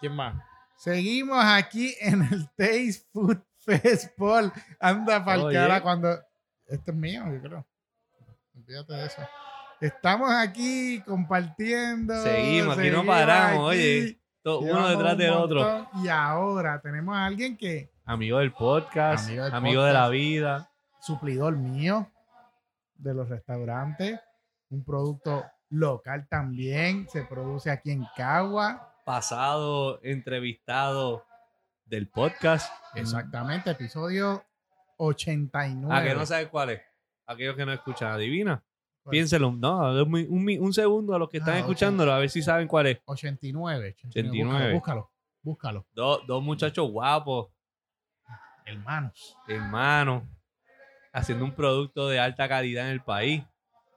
¿Quién más? Seguimos aquí en el Taste Food Fest, Paul. Anda para Oye. cara cuando. Esto es mío, yo creo. Olvídate de eso. Estamos aquí compartiendo. Seguimos, aquí no paramos, aquí. oye. Uno detrás un del otro. Y ahora tenemos a alguien que, Amigo del podcast, Amigo de la vida. suplidor mío de los restaurantes, un producto local también, se produce aquí en Cagua. Pasado entrevistado del podcast. Exactamente, episodio 89. ¿A que no sabes cuál es? Aquellos que no escuchan, adivina. ¿Cuál? Piénselo, no, un, segundo a los que están Ah, escuchándolo, a ver si saben cuál es. 89. 89. Búscalo, búscalo, Dos, dos muchachos guapos, búscalo. Hermanos, hermanos, haciendo un producto de alta calidad en el país.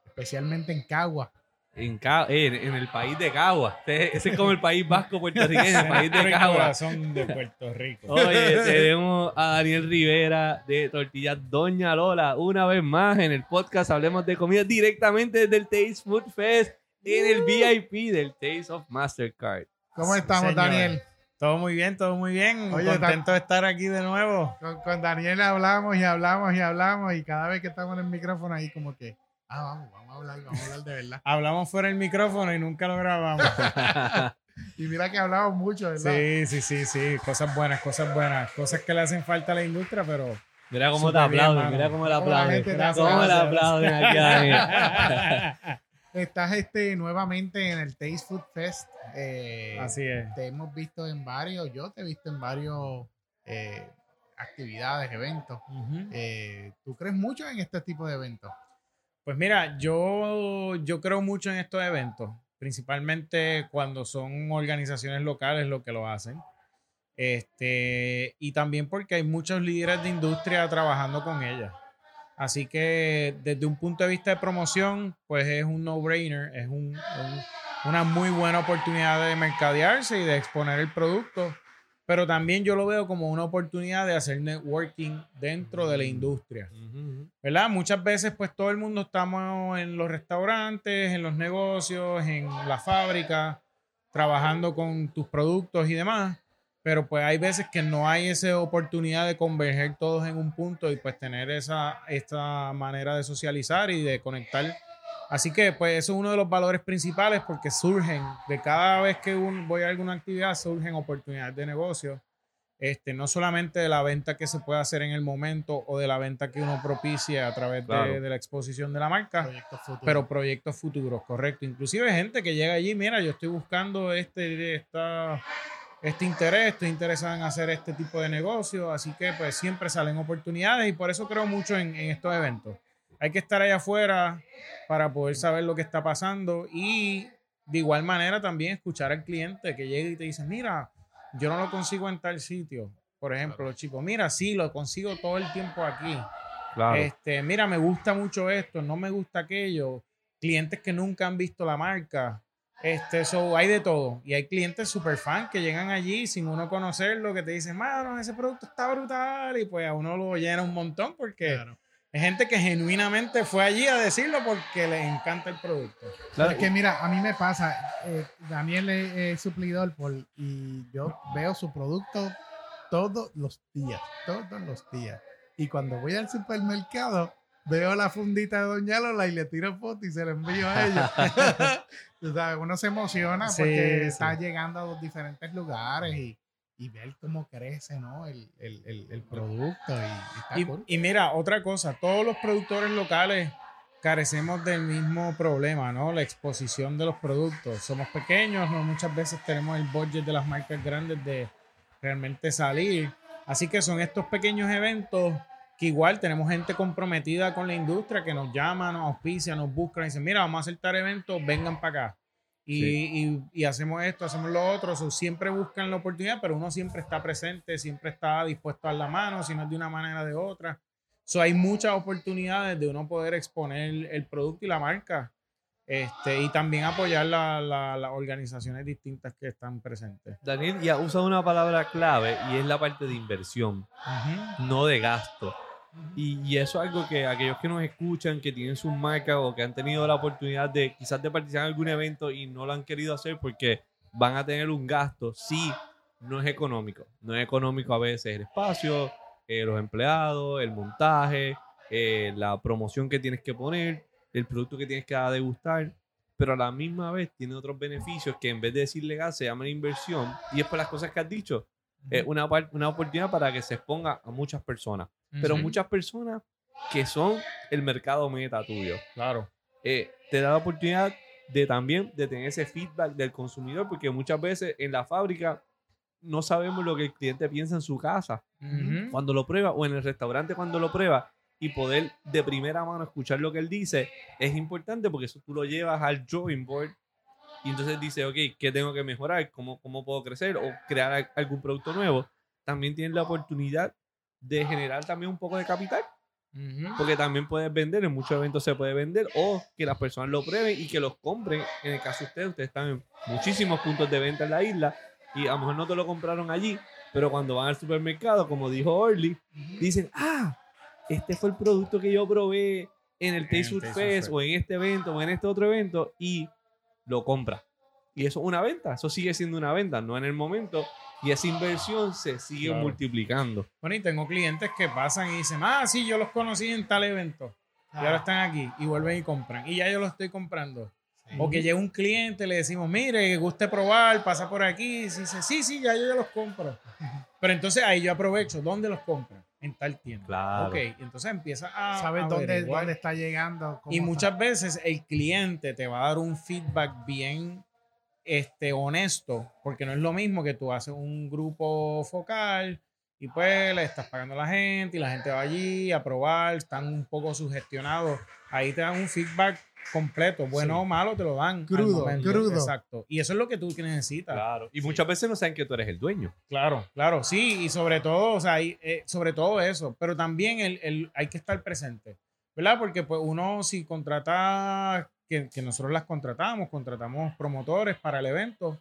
especialmente en Cagua. En, Ca- en, en el país de Cagua. Ese, ese es como el país vasco puertorriqueño, el país de Cagua. corazón de Puerto Rico. Oye, tenemos a Daniel Rivera de Tortillas Doña Lola una vez más en el podcast Hablemos de Comida directamente desde el Taste Food Fest en el VIP del Taste of Mastercard. ¿Cómo estamos, Señor. Daniel? Todo muy bien, todo muy bien. Oye, Contento de estar aquí de nuevo. Con, con Daniel hablamos y hablamos y hablamos y cada vez que estamos en el micrófono ahí como que, ah, vamos, vamos a hablar, vamos a hablar de verdad. Hablamos fuera del micrófono y nunca lo grabamos. Y mira que hablamos mucho, ¿verdad? Sí, sí, sí, sí. Cosas buenas, cosas buenas. Cosas que le hacen falta a la industria, pero. Mira cómo te aplauden, mira cómo le aplauden. Cómo le aplauden aquí a Daniel. Estás este, nuevamente en el Taste Food Fest. eh, Así es. Te hemos visto en varios, yo te he visto en varios eh, actividades, eventos. Eh, ¿Tú crees mucho en este tipo de eventos? Pues mira, yo, yo creo mucho en estos eventos, principalmente cuando son organizaciones locales lo que lo hacen. Este, y también porque hay muchos líderes de industria trabajando con ellas. Así que desde un punto de vista de promoción, pues es un no-brainer, es un- un- una muy buena oportunidad de mercadearse y de exponer el producto. Pero también yo lo veo como una oportunidad de hacer networking dentro de la industria. Ujú. ¿verdad? Muchas veces pues todo el mundo estamos en los restaurantes, en los negocios, en la fábrica, trabajando con tus productos y demás, pero pues hay veces que no hay esa oportunidad de converger todos en un punto y pues tener esa esta manera de socializar y de conectar. Así que pues eso es uno de los valores principales porque surgen de cada vez que un- voy a alguna actividad surgen oportunidades de negocio este, no solamente de la venta que se puede hacer en el momento o de la venta que uno propicia a través de- Claro. de, la exposición de la marca, Proyectos futuros. pero proyectos futuros, correcto. Inclusive gente que llega allí, mira, yo estoy buscando este, esta, este interés, estoy interesado en hacer este tipo de negocio, así que pues siempre salen oportunidades y por eso creo mucho en, en estos eventos. Hay que estar allá afuera para poder saber lo que está pasando y de igual manera también escuchar al cliente que llega y te dice, mira, yo no lo consigo en tal sitio. Por ejemplo, los chicos, mira, sí, lo consigo todo el tiempo aquí. Claro. Este, mira, me gusta mucho esto, no me gusta aquello. Clientes que nunca han visto la marca. Este, eso hay de todo. Y hay clientes super fan que llegan allí sin uno conocerlo, que te dicen, mano, ese producto está brutal. Y pues a uno lo llena un montón porque Claro. Es gente que genuinamente fue allí a decirlo porque les encanta el producto. Pero es que mira, a mí me pasa, eh, Daniel es, es suplidor por, y yo veo su producto todos los días, todos los días. Y cuando voy al supermercado, veo la fundita de Doña Lola y le tiro foto y se la envío a ella. Sabes, uno se emociona Sí, porque sí. está llegando a los diferentes lugares y, y ver cómo crece ¿no? el, el, el, el producto. Y, y cool. y mira, otra cosa, todos los productores locales carecemos del mismo problema, ¿no? La exposición de los productos. Somos pequeños, no muchas veces tenemos el budget de las marcas grandes de realmente salir. Así que son estos pequeños eventos que igual tenemos gente comprometida con la industria que nos llama, nos auspicia, nos busca y dicen, mira, vamos a hacer tal evento, vengan para acá. Y, y- y hacemos esto, hacemos lo otro. So, siempre buscan la oportunidad, pero uno siempre está presente, siempre está dispuesto a dar la mano, si no es de una manera de otra. So, hay muchas oportunidades de uno poder exponer el producto y la marca este, y también apoyar la- la- las organizaciones distintas que están presentes. Daniel ya usa una palabra clave y es la parte de inversión, no de gasto. Y, y eso es algo que aquellos que nos escuchan, que tienen sus marcas o que han tenido la oportunidad de quizás de participar en algún evento y no lo han querido hacer porque van a tener un gasto, sí, no es económico. No es económico a veces el espacio, eh, los empleados, el montaje, eh, la promoción que tienes que poner, el producto que tienes que degustar. Pero a la misma vez tiene otros beneficios que en vez de decir legal se llaman inversión. Y es por las cosas que has dicho. Es una, par- una oportunidad para que se exponga a muchas personas. Pero muchas personas que son el mercado meta tuyo. Claro. Eh, te da la oportunidad de también de tener ese feedback del consumidor, porque muchas veces en la fábrica no sabemos lo que el cliente piensa en su casa Ujú. cuando lo prueba o en el restaurante cuando lo prueba y poder de primera mano escuchar lo que él dice es importante porque eso tú lo llevas al drawing board y entonces dice, ok, ¿qué tengo que mejorar? ¿Cómo, cómo puedo crecer o crear al- algún producto nuevo? También tienes la oportunidad de generar también un poco de capital porque también puedes vender, en muchos eventos se puede vender, o que las personas lo prueben y que los compren. En el caso de ustedes, ustedes están en muchísimos puntos de venta en la isla y a lo mejor no te lo compraron allí, pero cuando van al supermercado, como dijo Orly, dicen, ah, este fue el producto que yo probé en el Taste Fest. o en este evento o en este otro evento y lo compra. Y eso es una venta, eso sigue siendo una venta, no en el momento. Y esa inversión se sigue Claro. multiplicando. Bueno, y tengo clientes que pasan y dicen, ah, sí, yo los conocí en tal evento. Y ahora están aquí y vuelven y compran. Y ya yo lo estoy comprando. O que llega un cliente, le decimos, mire, guste probar, pasa por aquí. Y dice, sí, sí, ya yo ya los compro. Pero entonces ahí yo aprovecho, ¿dónde los compro? En tal tienda. Claro. Ok, entonces empieza a. ¿Sabes a dónde, dónde está llegando? Y está? muchas veces el cliente te va a dar un feedback bien este, honesto, porque no es lo mismo que tú haces un grupo focal y pues le estás pagando a la gente y la gente va allí a probar, están un poco sugestionados. Ahí te dan un feedback completo, bueno Sí. o malo, te lo dan. al Crudo, momento. crudo. Exacto. Y eso es lo que tú necesitas. Claro. Y muchas veces no saben que tú eres el dueño. Claro, claro, sí, y sobre todo, o sea, y, eh, sobre todo eso, pero también el, el- hay que estar presente, ¿verdad? Porque pues uno si contrata, que, que nosotros las contratamos, contratamos promotores para el evento,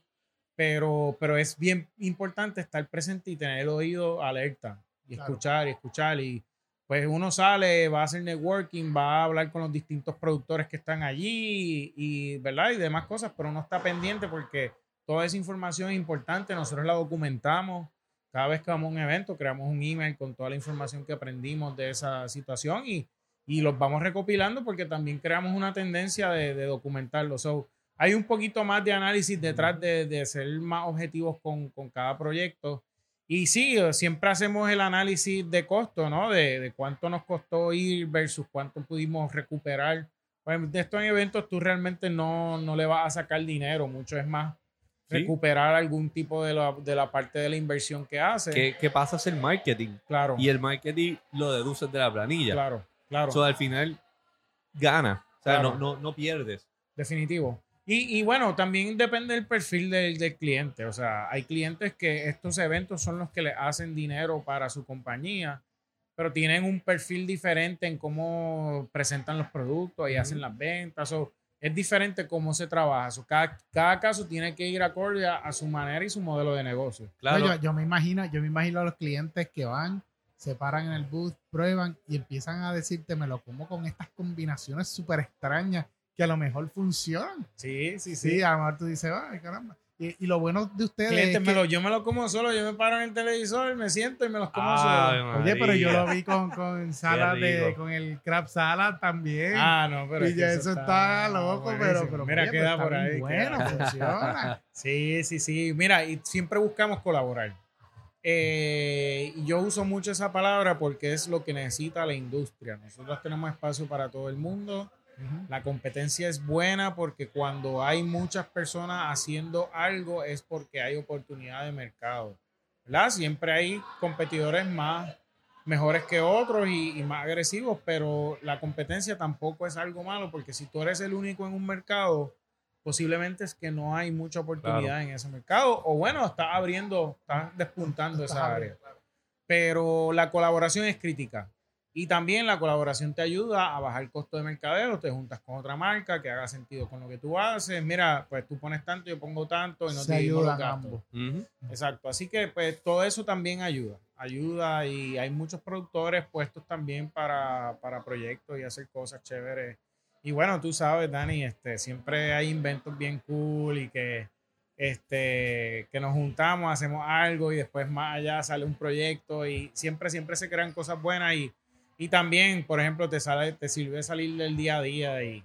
pero, pero es bien importante estar presente y tener el oído alerta y Claro. escuchar y escuchar y pues uno sale, va a hacer networking, va a hablar con los distintos productores que están allí y, y, ¿verdad? Y demás cosas, pero uno está pendiente porque toda esa información es importante, nosotros la documentamos. Cada vez que vamos a un evento, creamos un email con toda la información que aprendimos de esa situación y, y los vamos recopilando porque también creamos una tendencia de, de documentarlo. So, hay un poquito más de análisis detrás de, de ser más objetivos con, con cada proyecto. Y sí, siempre hacemos el análisis de costo, ¿no? De, de cuánto nos costó ir versus cuánto pudimos recuperar. Pues de estos eventos tú realmente no, no le vas a sacar dinero, mucho es más Sí. recuperar algún tipo de la, de la parte de la inversión que hace. ¿Qué, qué pasa es el marketing? Claro, Y el marketing lo deduces de la planilla. claro, claro. So, al final gana. O sea, Claro. no, no, no pierdes. Definitivo. Y, y bueno, también depende del perfil del, del cliente. O sea, hay clientes que estos eventos son los que le hacen dinero para su compañía, pero tienen un perfil diferente en cómo presentan los productos y hacen las ventas. O es diferente cómo se trabaja. So, cada, cada caso tiene que ir acorde a, a su manera y su modelo de negocio. Claro. No, yo, yo me imagino, yo me imagino a los clientes que van, se paran en el booth, prueban y empiezan a decirte, me lo como con estas combinaciones súper extrañas que a lo mejor funcionan. Sí, sí, Sí, a lo mejor tú dices, ay, caramba. Y, y lo bueno de ustedes es me que- lo- yo me lo como solo, yo me paro en el televisor, me siento y me los como Ay, solo. Oye, pero yo lo vi con, con salad de, con el crab salad también. Ah, no, pero Y es que ya eso está loco, pero- buenísimo. pero mira, oye, queda pero por ahí. bueno, queda. funciona. Sí, sí, sí. Mira, y siempre buscamos colaborar. Eh, yo uso mucho esa palabra porque es lo que necesita la industria. Nosotros tenemos espacio para todo el mundo. La competencia es buena porque cuando hay muchas personas haciendo algo es porque hay oportunidad de mercado. ¿verdad? Siempre hay competidores más mejores que otros y, y más agresivos, pero la competencia tampoco es algo malo porque si tú eres el único en un mercado, posiblemente es que no hay mucha oportunidad en ese mercado o bueno, estás abriendo, estás despuntando esa área. Pero la colaboración es crítica. Y también la colaboración te ayuda a bajar el costo de mercadeo, te juntas con otra marca que haga sentido con lo que tú haces. Mira, pues tú pones tanto, yo pongo tanto y no Se te ayudan gastos. ambos. Ujú. Exacto, así que pues todo eso también ayuda, ayuda y hay muchos productores puestos también para, para proyectos y hacer cosas chéveres. Y bueno, tú sabes, Dani, este, siempre hay inventos bien cool y que este, que nos juntamos, hacemos algo y después más allá sale un proyecto y siempre, siempre se crean cosas buenas y, y también, por ejemplo, te, sale, te sirve salir del día a día y,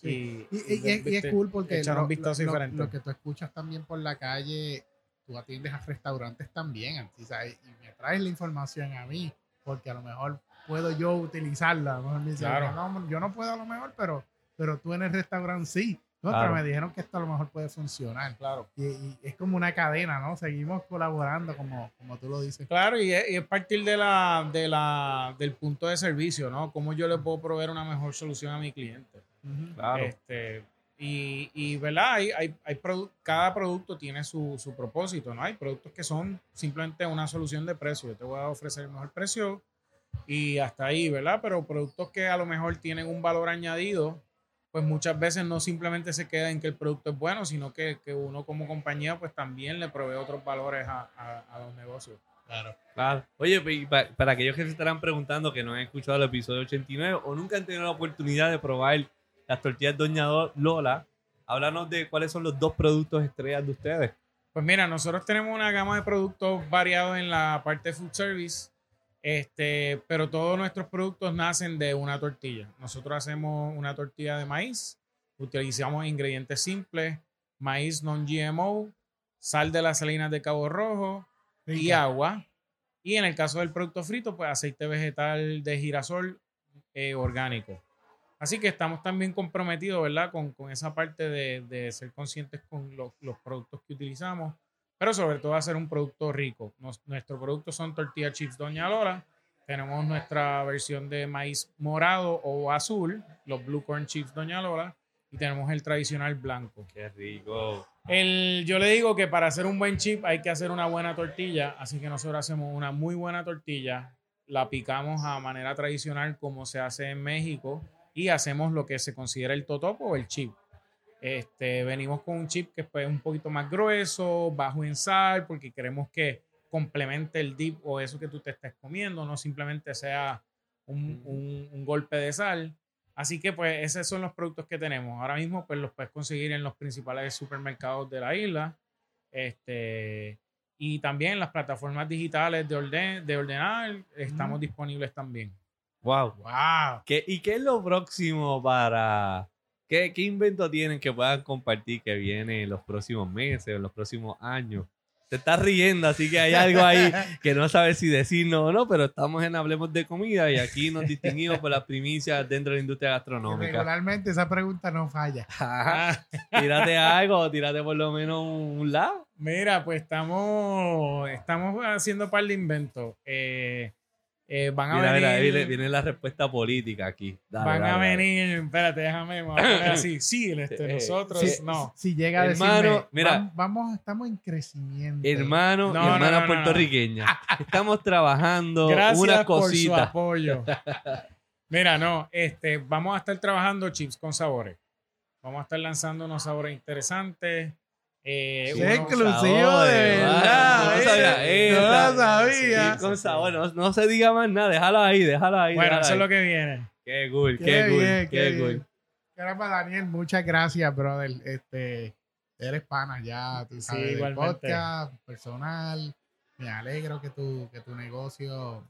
Sí. y, Y, y- y- es cool porque lo, lo- lo- que tú escuchas también por la calle, tú atiendes a restaurantes también, ¿sabes? y me traes la información a mí, porque a lo mejor puedo yo utilizarla. A lo mejor me dicen, Claro. "No, yo no puedo a lo mejor, pero, pero tú en el restaurante sí. No, Claro. pero me dijeron que esto a lo mejor puede funcionar. Claro. Y, y es como una cadena, ¿no? Seguimos colaborando, como, como tú lo dices. Claro, y es, y es partir de la, de la, del punto de servicio, ¿no? Cómo yo le puedo proveer una mejor solución a mi cliente. Ujú. Claro. Este, y, y, ¿verdad? Hay, hay, hay produ- cada producto tiene su, su propósito, ¿no? Hay productos que son simplemente una solución de precio. Yo te voy a ofrecer el mejor precio y hasta ahí, ¿verdad? Pero productos que a lo mejor tienen un valor añadido, pues muchas veces no simplemente se queda en que el producto es bueno, sino que, que uno como compañía pues también le provee otros valores a, a- a los negocios. Claro. Claro. Oye, y pa- para aquellos que se estarán preguntando que no han escuchado el episodio 89 o nunca han tenido la oportunidad de probar las tortillas Doña Do- Lola, háblanos de cuáles son los dos productos estrellas de ustedes. Pues mira, nosotros tenemos una gama de productos variados en la parte de food service, este, pero todos nuestros productos nacen de una tortilla. Nosotros hacemos una tortilla de maíz, utilizamos ingredientes simples, maíz non-GMO, sal de las salinas de Cabo Rojo y agua. Y en el caso del producto frito, pues aceite vegetal de girasol eh, orgánico. Así que estamos también comprometidos, ¿verdad? Con, con esa parte de, de ser conscientes con los, los productos que utilizamos, pero sobre todo hacer un producto rico. Nos- nuestros productos son tortilla chips Doña Lola. Tenemos nuestra versión de maíz morado o azul, los blue corn chips Doña Lola, y tenemos el tradicional blanco. Qué rico. El, yo le digo que para hacer un buen chip hay que hacer una buena tortilla, así que nosotros hacemos una muy buena tortilla, la picamos a manera tradicional como se hace en México y hacemos lo que se considera el totopo o el chip. Este, venimos con un chip que es un poquito más grueso, bajo en sal, porque queremos que complemente el dip o eso que tú te estés comiendo, no simplemente sea un, un- un golpe de sal. Así que pues esos son los productos que tenemos. Ahora mismo pues los puedes conseguir en los principales supermercados de la isla. Este, y también en las plataformas digitales de, orden, de ordenar estamos disponibles también. Wow. Wow. ¿Qué, ¿Y qué es lo próximo para... ¿Qué, ¿Qué invento tienen que puedan compartir que viene en los próximos meses en los próximos años? Te estás riendo, así que hay algo ahí que no sabes si decirnos o no, pero estamos en Hablemos de Comida y aquí nos distinguimos por las primicias dentro de la industria gastronómica. Regularmente esa pregunta no falla. Ajá. tírate algo, tírate por lo menos un, un lado. Mira, pues estamos, estamos haciendo un par de inventos. Eh, eh, van a Mira, mira, venir, viene, viene la respuesta política aquí. Dale, van dale, a dale. venir, espérate, déjame, a así, sí, este, Eh, nosotros, Si, no. si llega a Hermano, decirme, mira. "Vam- vamos, estamos en crecimiento. Hermano No, y no, hermana no, no, no. puertorriqueña. Estamos trabajando Gracias unas por su apoyo. Mira, no, este, vamos a estar trabajando chips con sabores. Vamos a estar lanzando unos sabores interesantes. Eh, Sí, exclusivo de verdad. No ¿eh? sabía No lo sabía. Sí, con sabor, no, no se diga más nada, déjalo ahí, déjalo ahí. bueno, déjalo eso es ahí. lo que viene. Qué cool, qué, Qué cool, bien, qué, qué cool. Caramba, Daniel, muchas gracias, brother. Este, eres pana ya, tú Sí, sabes, del igualmente. podcast, personal. Me alegro que tu, que tu negocio,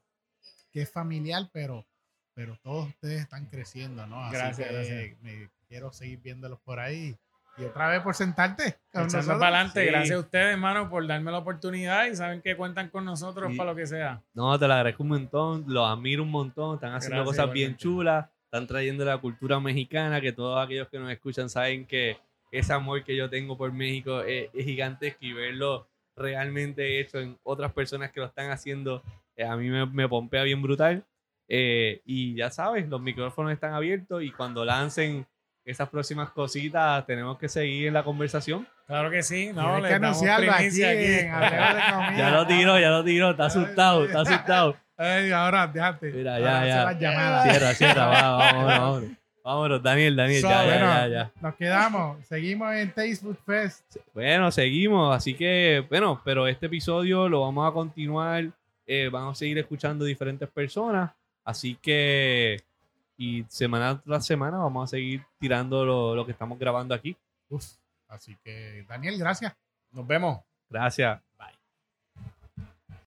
que es familiar, pero, pero todos ustedes están creciendo, ¿no? Así Gracias, que gracias. me quiero seguir viéndolos por ahí. Y otra vez por sentarte Echando para adelante. Sí. Gracias a ustedes, hermano, por darme la oportunidad y saben que cuentan con nosotros Y- para lo que sea. No, te lo agradezco un montón, los admiro un montón, están haciendo Gracias, cosas bien chulas, están trayendo la cultura mexicana, que todos aquellos que nos escuchan saben que ese amor que yo tengo por México es, es gigantesco y verlo realmente hecho en otras personas que lo están haciendo, eh, a mí me, me pompea bien brutal. Eh, y ya sabes, los micrófonos están abiertos y cuando lancen esas próximas cositas tenemos que seguir en la conversación. Claro que sí. No, Tienes le que anunciarlo aquí, en. Ya lo tiro, ya lo tiro, está asustado, está asustado. Ahora, déjate. Mira, Ahora ya, ya. Cierra, cierra, va, vámonos, vámonos. Vámonos, Daniel, Daniel, ya, ya, Bueno, ya, ya. Nos quedamos. Seguimos en Taste Food Fest. Bueno, seguimos, así que, bueno, pero este episodio lo vamos a continuar, eh, vamos a seguir escuchando diferentes personas, así que, y semana tras semana vamos a seguir tirando lo, lo que estamos grabando aquí. Uf, así que, Daniel, gracias. Nos vemos. Gracias.